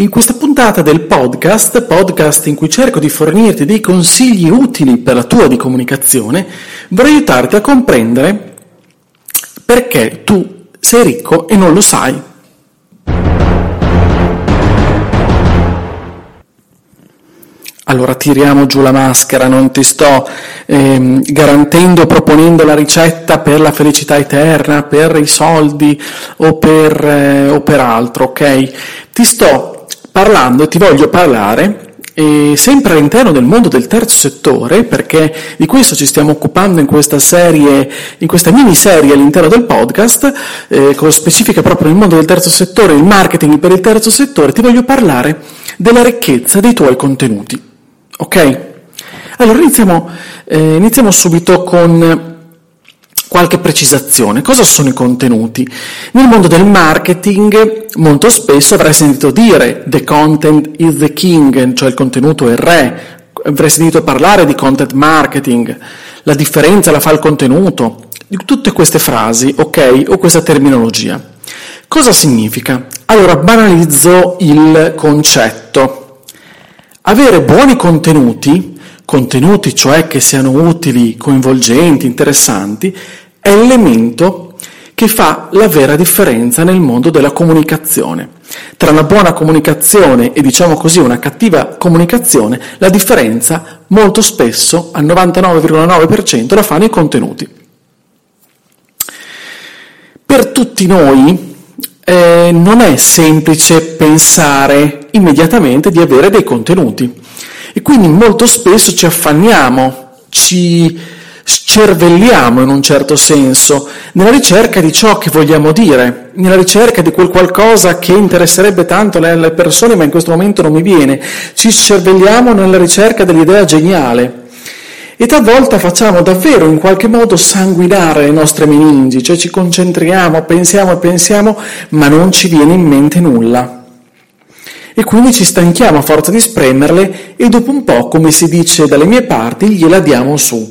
In questa puntata del podcast, podcast in cui cerco di fornirti dei consigli utili per la tua di comunicazione, vorrei aiutarti a comprendere perché tu sei ricco e non lo sai. Allora tiriamo giù la maschera, non ti sto ehm, garantendo, proponendo la ricetta per la felicità eterna, per i soldi o per, eh, o per altro, ok? Ti sto parlando, ti voglio parlare e sempre all'interno del mondo del terzo settore, perché di questo ci stiamo occupando in questa serie, in questa miniserie all'interno del podcast, eh, con specifica proprio nel mondo del terzo settore, il marketing per il terzo settore, ti voglio parlare della ricchezza dei tuoi contenuti. Ok? Allora iniziamo, eh, iniziamo subito con qualche precisazione. Cosa sono i contenuti? Nel mondo del marketing molto spesso avrai sentito dire the content is the king, cioè il contenuto è il re, avrai sentito parlare di content marketing, la differenza la fa il contenuto, tutte queste frasi, ok, o questa terminologia. Cosa significa? Allora banalizzo il concetto. Avere buoni contenuti contenuti cioè che siano utili, coinvolgenti, interessanti, è l'elemento che fa la vera differenza nel mondo della comunicazione. Tra una buona comunicazione e diciamo così una cattiva comunicazione, la differenza molto spesso, al 99,9%, la fanno i contenuti. Per tutti noi eh, non è semplice pensare immediatamente di avere dei contenuti. E quindi molto spesso ci affanniamo, ci scervelliamo in un certo senso, nella ricerca di ciò che vogliamo dire, nella ricerca di quel qualcosa che interesserebbe tanto alle persone ma in questo momento non mi viene. Ci scervelliamo nella ricerca dell'idea geniale. E talvolta facciamo davvero in qualche modo sanguinare le nostre meningi, cioè ci concentriamo, pensiamo e pensiamo, ma non ci viene in mente nulla e quindi ci stanchiamo a forza di spremerle e dopo un po', come si dice dalle mie parti, gliela diamo su,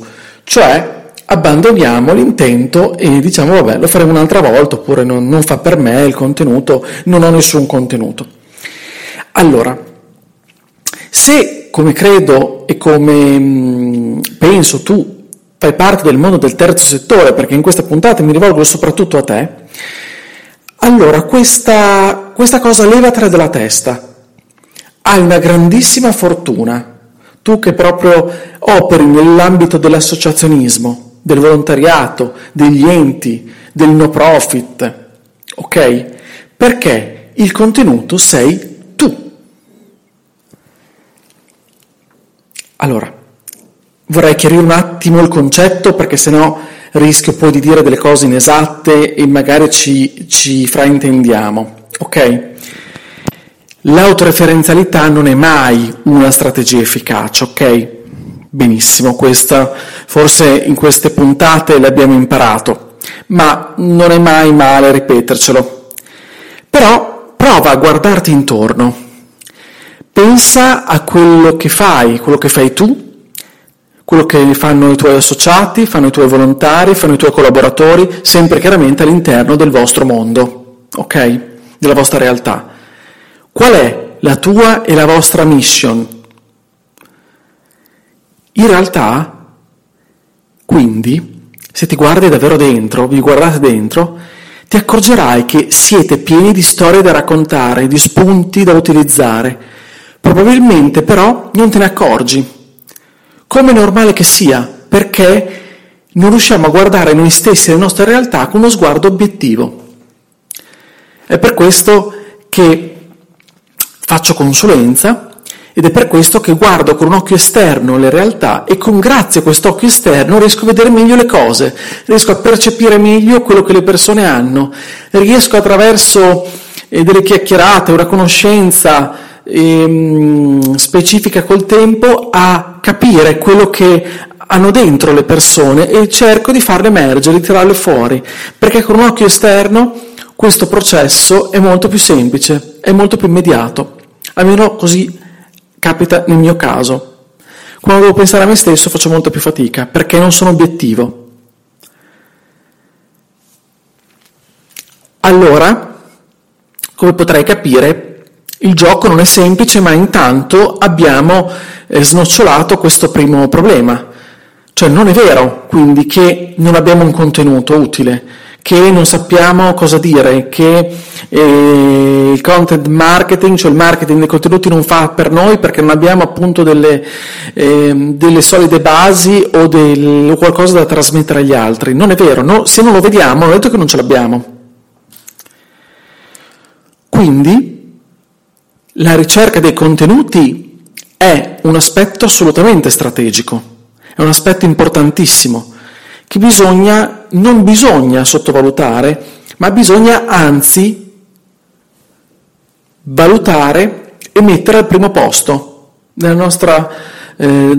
cioè abbandoniamo l'intento e diciamo vabbè lo faremo un'altra volta oppure non, non fa per me il contenuto, non ho nessun contenuto. Allora, se come credo e come mh, mm, penso tu fai parte del mondo del terzo settore, perché in questa puntata mi rivolgo soprattutto a te, allora questa, questa cosa levatela dalla testa hai una grandissima fortuna, tu che proprio operi nell'ambito dell'associazionismo, del volontariato, degli enti, del no profit, ok? Perché il contenuto sei tu. Allora, vorrei chiarire un attimo il concetto perché sennò rischio poi di dire delle cose inesatte e magari ci, ci fraintendiamo, ok? L'autoreferenzialità non è mai una strategia efficace, ok? Benissimo, questa forse in queste puntate l'abbiamo imparato, ma non è mai male ripetercelo. Però prova a guardarti intorno, pensa a quello che fai, quello che fai tu, quello che fanno i tuoi associati, fanno i tuoi volontari, fanno i tuoi collaboratori, sempre chiaramente all'interno del vostro mondo, ok? Della vostra realtà. Qual è la tua e la vostra mission? In realtà, quindi, se ti guardi davvero dentro, vi guardate dentro, ti accorgerai che siete pieni di storie da raccontare, di spunti da utilizzare. Probabilmente però non te ne accorgi. Come è normale che sia, perché non riusciamo a guardare noi stessi e le nostre realtà con uno sguardo obiettivo. È per questo che faccio consulenza ed è per questo che guardo con un occhio esterno le realtà e con grazie a questo occhio esterno riesco a vedere meglio le cose, riesco a percepire meglio quello che le persone hanno, riesco attraverso eh, delle chiacchierate, una conoscenza ehm, specifica col tempo a capire quello che hanno dentro le persone e cerco di farle emergere, di tirarle fuori, perché con un occhio esterno questo processo è molto più semplice, è molto più immediato, almeno così capita nel mio caso. Quando devo pensare a me stesso faccio molta più fatica, perché non sono obiettivo. Allora, come potrai capire, il gioco non è semplice, ma intanto abbiamo eh, snocciolato questo primo problema. Cioè non è vero, quindi, che non abbiamo un contenuto utile, che non sappiamo cosa dire, che eh, il content marketing, cioè il marketing dei contenuti non fa per noi perché non abbiamo appunto delle, eh, delle solide basi o, del, qualcosa da trasmettere agli altri. Non è vero, no? se non lo vediamo, non è detto che non ce l'abbiamo. Quindi la ricerca dei contenuti è un aspetto assolutamente strategico, è un aspetto importantissimo che bisogna, non bisogna sottovalutare, ma bisogna anzi valutare e mettere al primo posto nostra, eh,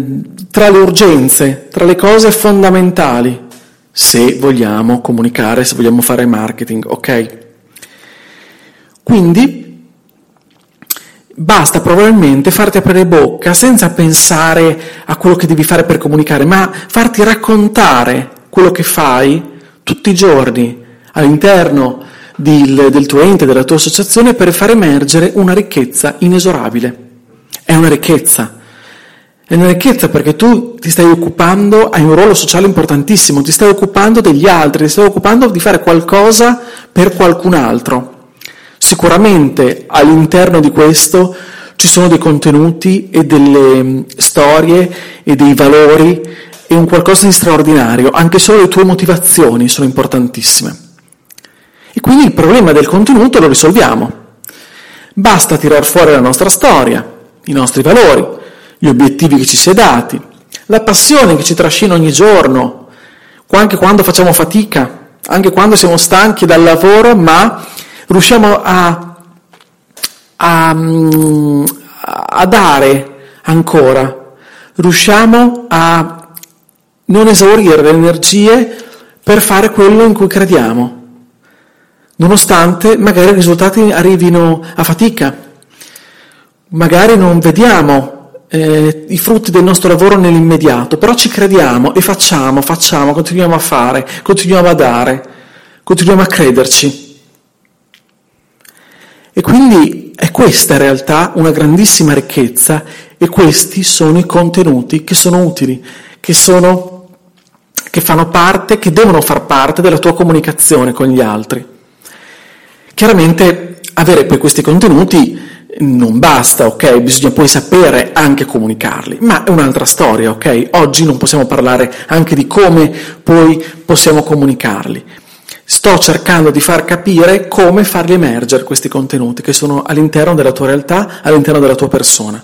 tra le urgenze, tra le cose fondamentali, se vogliamo comunicare, se vogliamo fare marketing, ok? Quindi basta probabilmente farti aprire bocca senza pensare a quello che devi fare per comunicare, ma farti raccontare quello che fai tutti i giorni all'interno del, del tuo ente, della tua associazione, per far emergere una ricchezza inesorabile. È una ricchezza. È una ricchezza perché tu ti stai occupando, hai un ruolo sociale importantissimo, ti stai occupando degli altri, ti stai occupando di fare qualcosa per qualcun altro. Sicuramente all'interno di questo ci sono dei contenuti e delle mm, storie e dei valori è un qualcosa di straordinario, anche solo le tue motivazioni sono importantissime. E quindi il problema del contenuto lo risolviamo. Basta tirar fuori la nostra storia, i nostri valori, gli obiettivi che ci si è dati, la passione che ci trascina ogni giorno, anche quando facciamo fatica, anche quando siamo stanchi dal lavoro, ma riusciamo a, a, a dare ancora, riusciamo a non esaurire le energie per fare quello in cui crediamo, nonostante magari i risultati arrivino a fatica, magari non vediamo eh, i frutti del nostro lavoro nell'immediato, però ci crediamo e facciamo, facciamo, continuiamo a fare, continuiamo a dare, continuiamo a crederci. E quindi è questa in realtà una grandissima ricchezza e questi sono i contenuti che sono utili, che sono che fanno parte, che devono far parte della tua comunicazione con gli altri. Chiaramente avere poi questi contenuti non basta, ok? Bisogna poi sapere anche comunicarli, ma è un'altra storia, ok? Oggi non possiamo parlare anche di come poi possiamo comunicarli. Sto cercando di far capire come farli emergere questi contenuti che sono all'interno della tua realtà, all'interno della tua persona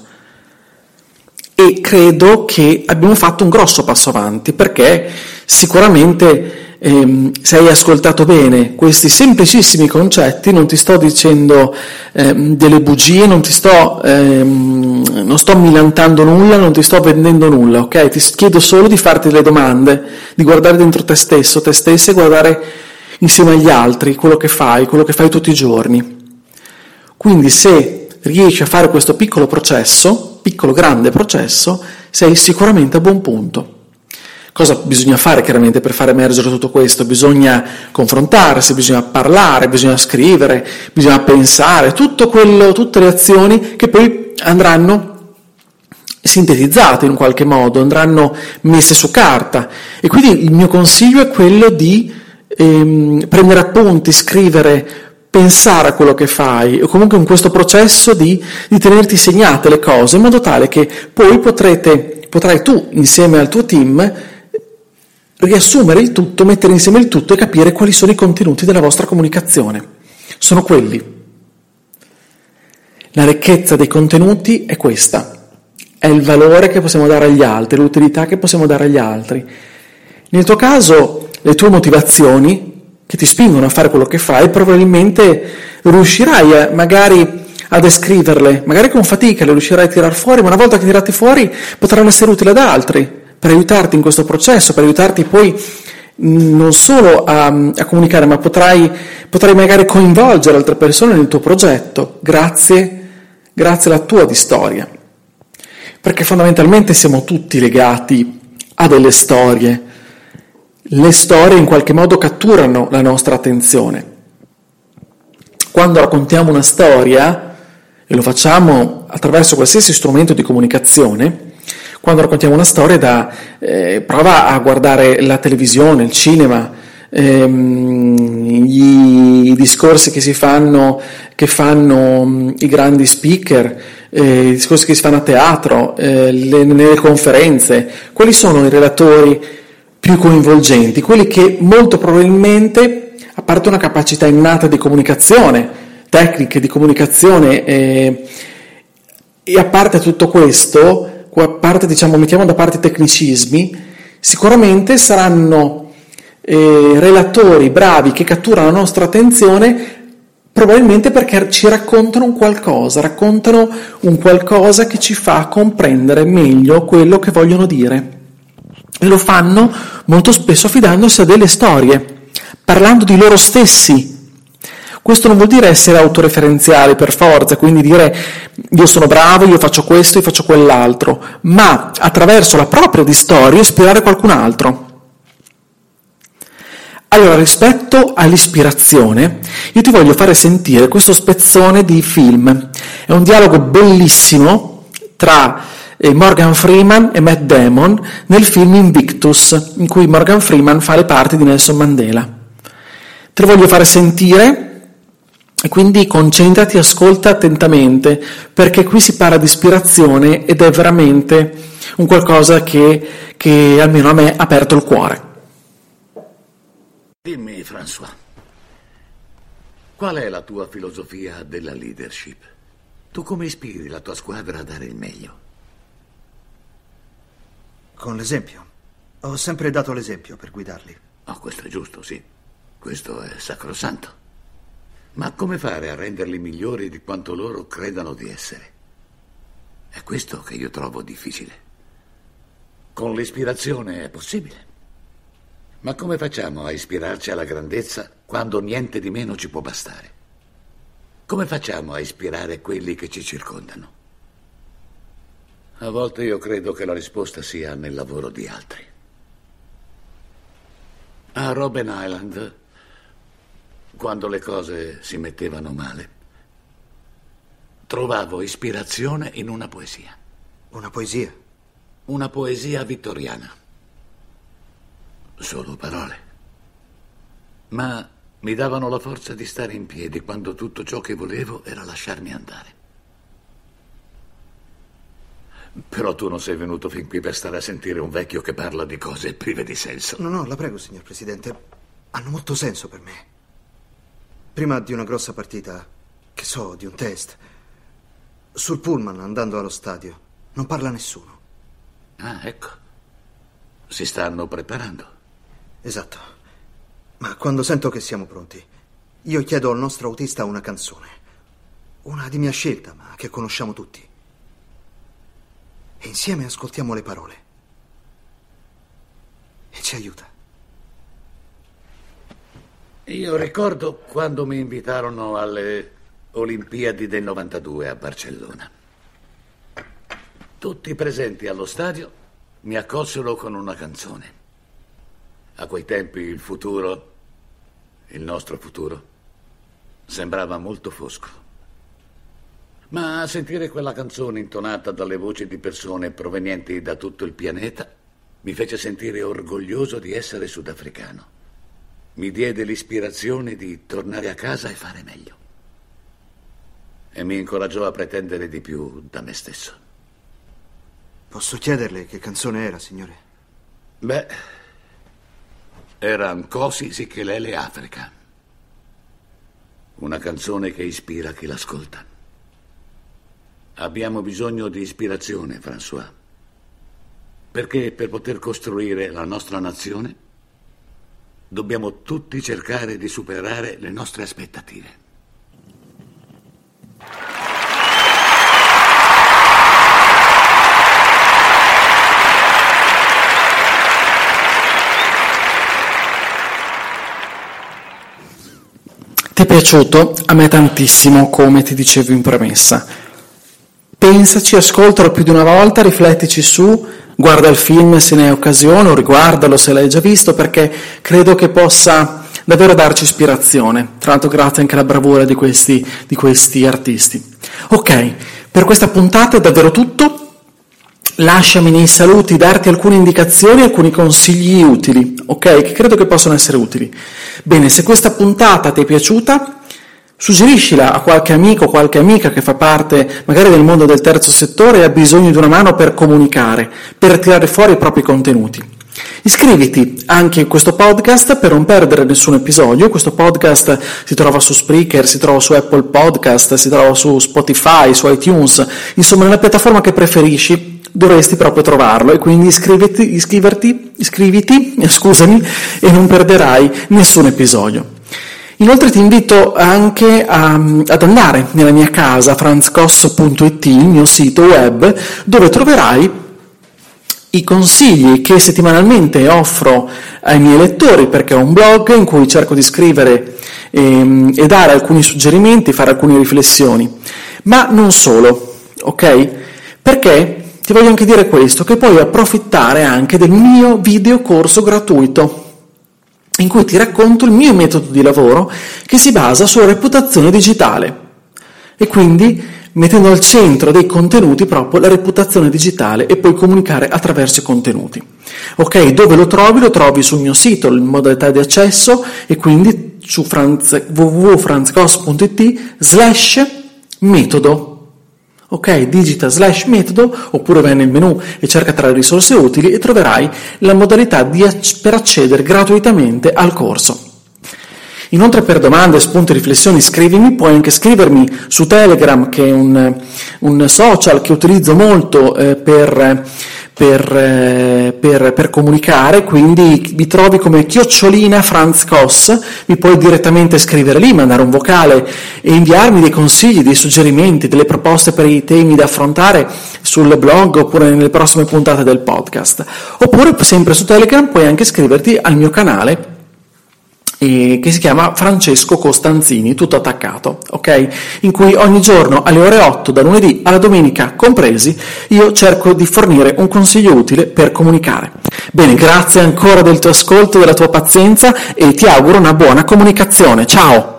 e credo che abbiamo fatto un grosso passo avanti perché sicuramente ehm, se hai ascoltato bene questi semplicissimi concetti non ti sto dicendo ehm, delle bugie, non ti sto, ehm, non sto milantando nulla, non ti sto vendendo nulla, ok? Ti chiedo solo di farti delle domande, di guardare dentro te stesso, te stessa e guardare insieme agli altri quello che fai, quello che fai tutti i giorni. Quindi se riesci a fare questo piccolo processo, piccolo grande processo, sei sicuramente a buon punto. Cosa bisogna fare chiaramente per far emergere tutto questo? Bisogna confrontarsi, bisogna parlare, bisogna scrivere, bisogna pensare, quello, tutte le azioni che poi andranno sintetizzate in qualche modo, andranno messe su carta. E quindi il mio consiglio è quello di ehm, prendere appunti, scrivere, pensare a quello che fai o comunque in questo processo di, di tenerti segnate le cose in modo tale che poi potrete, potrai tu insieme al tuo team riassumere il tutto, mettere insieme il tutto e capire quali sono i contenuti della vostra comunicazione. Sono quelli. La ricchezza dei contenuti è questa, è il valore che possiamo dare agli altri, l'utilità che possiamo dare agli altri. Nel tuo caso, le tue motivazioni che ti spingono a fare quello che fai, probabilmente riuscirai a, magari a descriverle, magari con fatica le riuscirai a tirar fuori, ma una volta che tirate fuori potranno essere utili ad altri, per aiutarti in questo processo, per aiutarti poi non solo a, a comunicare, ma potrai, potrai, magari coinvolgere altre persone nel tuo progetto, grazie, grazie alla tua di storia. Perché fondamentalmente siamo tutti legati a delle storie. Le storie in qualche modo catturano la nostra attenzione. Quando raccontiamo una storia, e lo facciamo attraverso qualsiasi strumento di comunicazione, quando raccontiamo una storia da, eh, prova a guardare la televisione, il cinema, ehm, i, i, discorsi che si fanno, che fanno um, i grandi speaker, eh, i discorsi che si fanno a teatro, eh, le, nelle conferenze, quali sono i relatori più coinvolgenti? Quelli che molto probabilmente, a parte una capacità innata di comunicazione, tecniche di comunicazione, eh, e a parte tutto questo, a parte, diciamo, mettiamo da parte i tecnicismi, sicuramente saranno eh, relatori bravi che catturano la nostra attenzione probabilmente perché ci raccontano qualcosa, raccontano un qualcosa che ci fa comprendere meglio quello che vogliono dire. E lo fanno molto spesso affidandosi a delle storie, parlando di loro stessi, questo non vuol dire essere autoreferenziali per forza, quindi dire io sono bravo, io faccio questo, io faccio quell'altro, ma attraverso la propria di storia ispirare qualcun altro. Allora, rispetto all'ispirazione, io ti voglio fare sentire questo spezzone di film. È un dialogo bellissimo tra eh, Morgan Freeman e Matt Damon nel film Invictus, in cui Morgan Freeman fa le parti di Nelson Mandela. Te lo voglio fare sentire e quindi concentrati, ascolta attentamente, perché qui si parla di ispirazione ed è veramente un qualcosa che, che almeno a me ha aperto il cuore. Dimmi, François, qual è la tua filosofia della leadership? Tu come ispiri la tua squadra a dare il meglio? Con l'esempio. Ho sempre dato l'esempio per guidarli. Oh, questo è giusto, sì. Questo è sacrosanto. Ma come fare a renderli migliori di quanto loro credano di essere? È questo che io trovo difficile. Con l'ispirazione è possibile. Ma come facciamo a ispirarci alla grandezza quando niente di meno ci può bastare? Come facciamo a ispirare quelli che ci circondano? A volte io credo che la risposta sia nel lavoro di altri. A Robben Island quando le cose si mettevano male. Trovavo ispirazione in una poesia. Una poesia? Una poesia vittoriana. Solo parole. Ma mi davano la forza di stare in piedi quando tutto ciò che volevo era lasciarmi andare. Però tu non sei venuto fin qui per stare a sentire un vecchio che parla di cose prive di senso. No, no, la prego, signor Presidente. Hanno molto senso per me. Prima di una grossa partita, che so, di un test, sul pullman andando allo stadio, non parla nessuno. Ah, ecco. Si stanno preparando. Esatto. Ma quando sento che siamo pronti, io chiedo al nostro autista una canzone. Una di mia scelta, ma che conosciamo tutti. E insieme ascoltiamo le parole. E ci aiuta. Io ricordo quando mi invitarono alle Olimpiadi del 92 a Barcellona. Tutti presenti allo stadio mi accolsero con una canzone. A quei tempi il futuro, il nostro futuro, sembrava molto fosco. Ma a sentire quella canzone intonata dalle voci di persone provenienti da tutto il pianeta mi fece sentire orgoglioso di essere sudafricano mi diede l'ispirazione di tornare a casa e fare meglio. E mi incoraggiò a pretendere di più da me stesso. Posso chiederle che canzone era, signore? Beh, era Nkosi Sikelele Africa. Una canzone che ispira chi l'ascolta. Abbiamo bisogno di ispirazione, François. Perché per poter costruire la nostra nazione Dobbiamo tutti cercare di superare le nostre aspettative. Piaciuto? A me tantissimo, come ti dicevo in premessa. Pensaci, ascoltalo più di una volta, riflettici su, guarda il film se ne hai occasione o riguardalo se l'hai già visto perché credo che possa davvero darci ispirazione, tra l'altro grazie anche alla bravura di questi, di questi artisti. Ok, per questa puntata è davvero tutto. Lasciami nei saluti darti alcune indicazioni, alcuni consigli utili, ok? Che credo che possano essere utili. Bene, se questa puntata ti è piaciuta, Suggeriscila a qualche amico qualche amica che fa parte magari del mondo del terzo settore e ha bisogno di una mano per comunicare, per tirare fuori i propri contenuti. Iscriviti anche in questo podcast per non perdere nessun episodio. Questo podcast si trova su Spreaker, si trova su Apple Podcast, si trova su Spotify, su iTunes, insomma nella piattaforma che preferisci dovresti proprio trovarlo e quindi iscriviti, iscriverti, iscriviti, scusami, e non perderai nessun episodio. Inoltre ti invito anche a, ad andare nella mia casa franzcosso.it, il mio sito web, dove troverai i consigli che settimanalmente offro ai miei lettori, perché ho un blog in cui cerco di scrivere ehm, e dare alcuni suggerimenti, fare alcune riflessioni. Ma non solo, ok? Perché ti voglio anche dire questo, che puoi approfittare anche del mio video corso gratuito in cui ti racconto il mio metodo di lavoro che si basa sulla reputazione digitale e quindi mettendo al centro dei contenuti proprio la reputazione digitale e poi comunicare attraverso i contenuti. Ok, dove lo trovi? Lo trovi sul mio sito, in modalità di accesso e quindi su franz, www.franzcos.it slash metodo Ok, digita slash metodo oppure vai nel menu e cerca tra le risorse utili e troverai la modalità ac- per accedere gratuitamente al corso. Inoltre per domande, spunti riflessioni scrivimi, puoi anche scrivermi su Telegram che è un, un social che utilizzo molto eh, per per, eh, per, per, comunicare, quindi vi trovi come chiocciolina Franz Koss, mi puoi direttamente scrivere lì, mandare un vocale e inviarmi dei consigli, dei suggerimenti, delle proposte per i temi da affrontare sul blog oppure nelle prossime puntate del podcast. Oppure sempre su Telegram puoi anche iscriverti al mio canale eh, che si chiama Francesco Costanzini, tutto attaccato, ok? In cui ogni giorno alle ore 8, da lunedì alla domenica compresi, io cerco di fornire un consiglio utile per comunicare. Bene, grazie ancora del tuo ascolto, della tua pazienza e ti auguro una buona comunicazione. Ciao!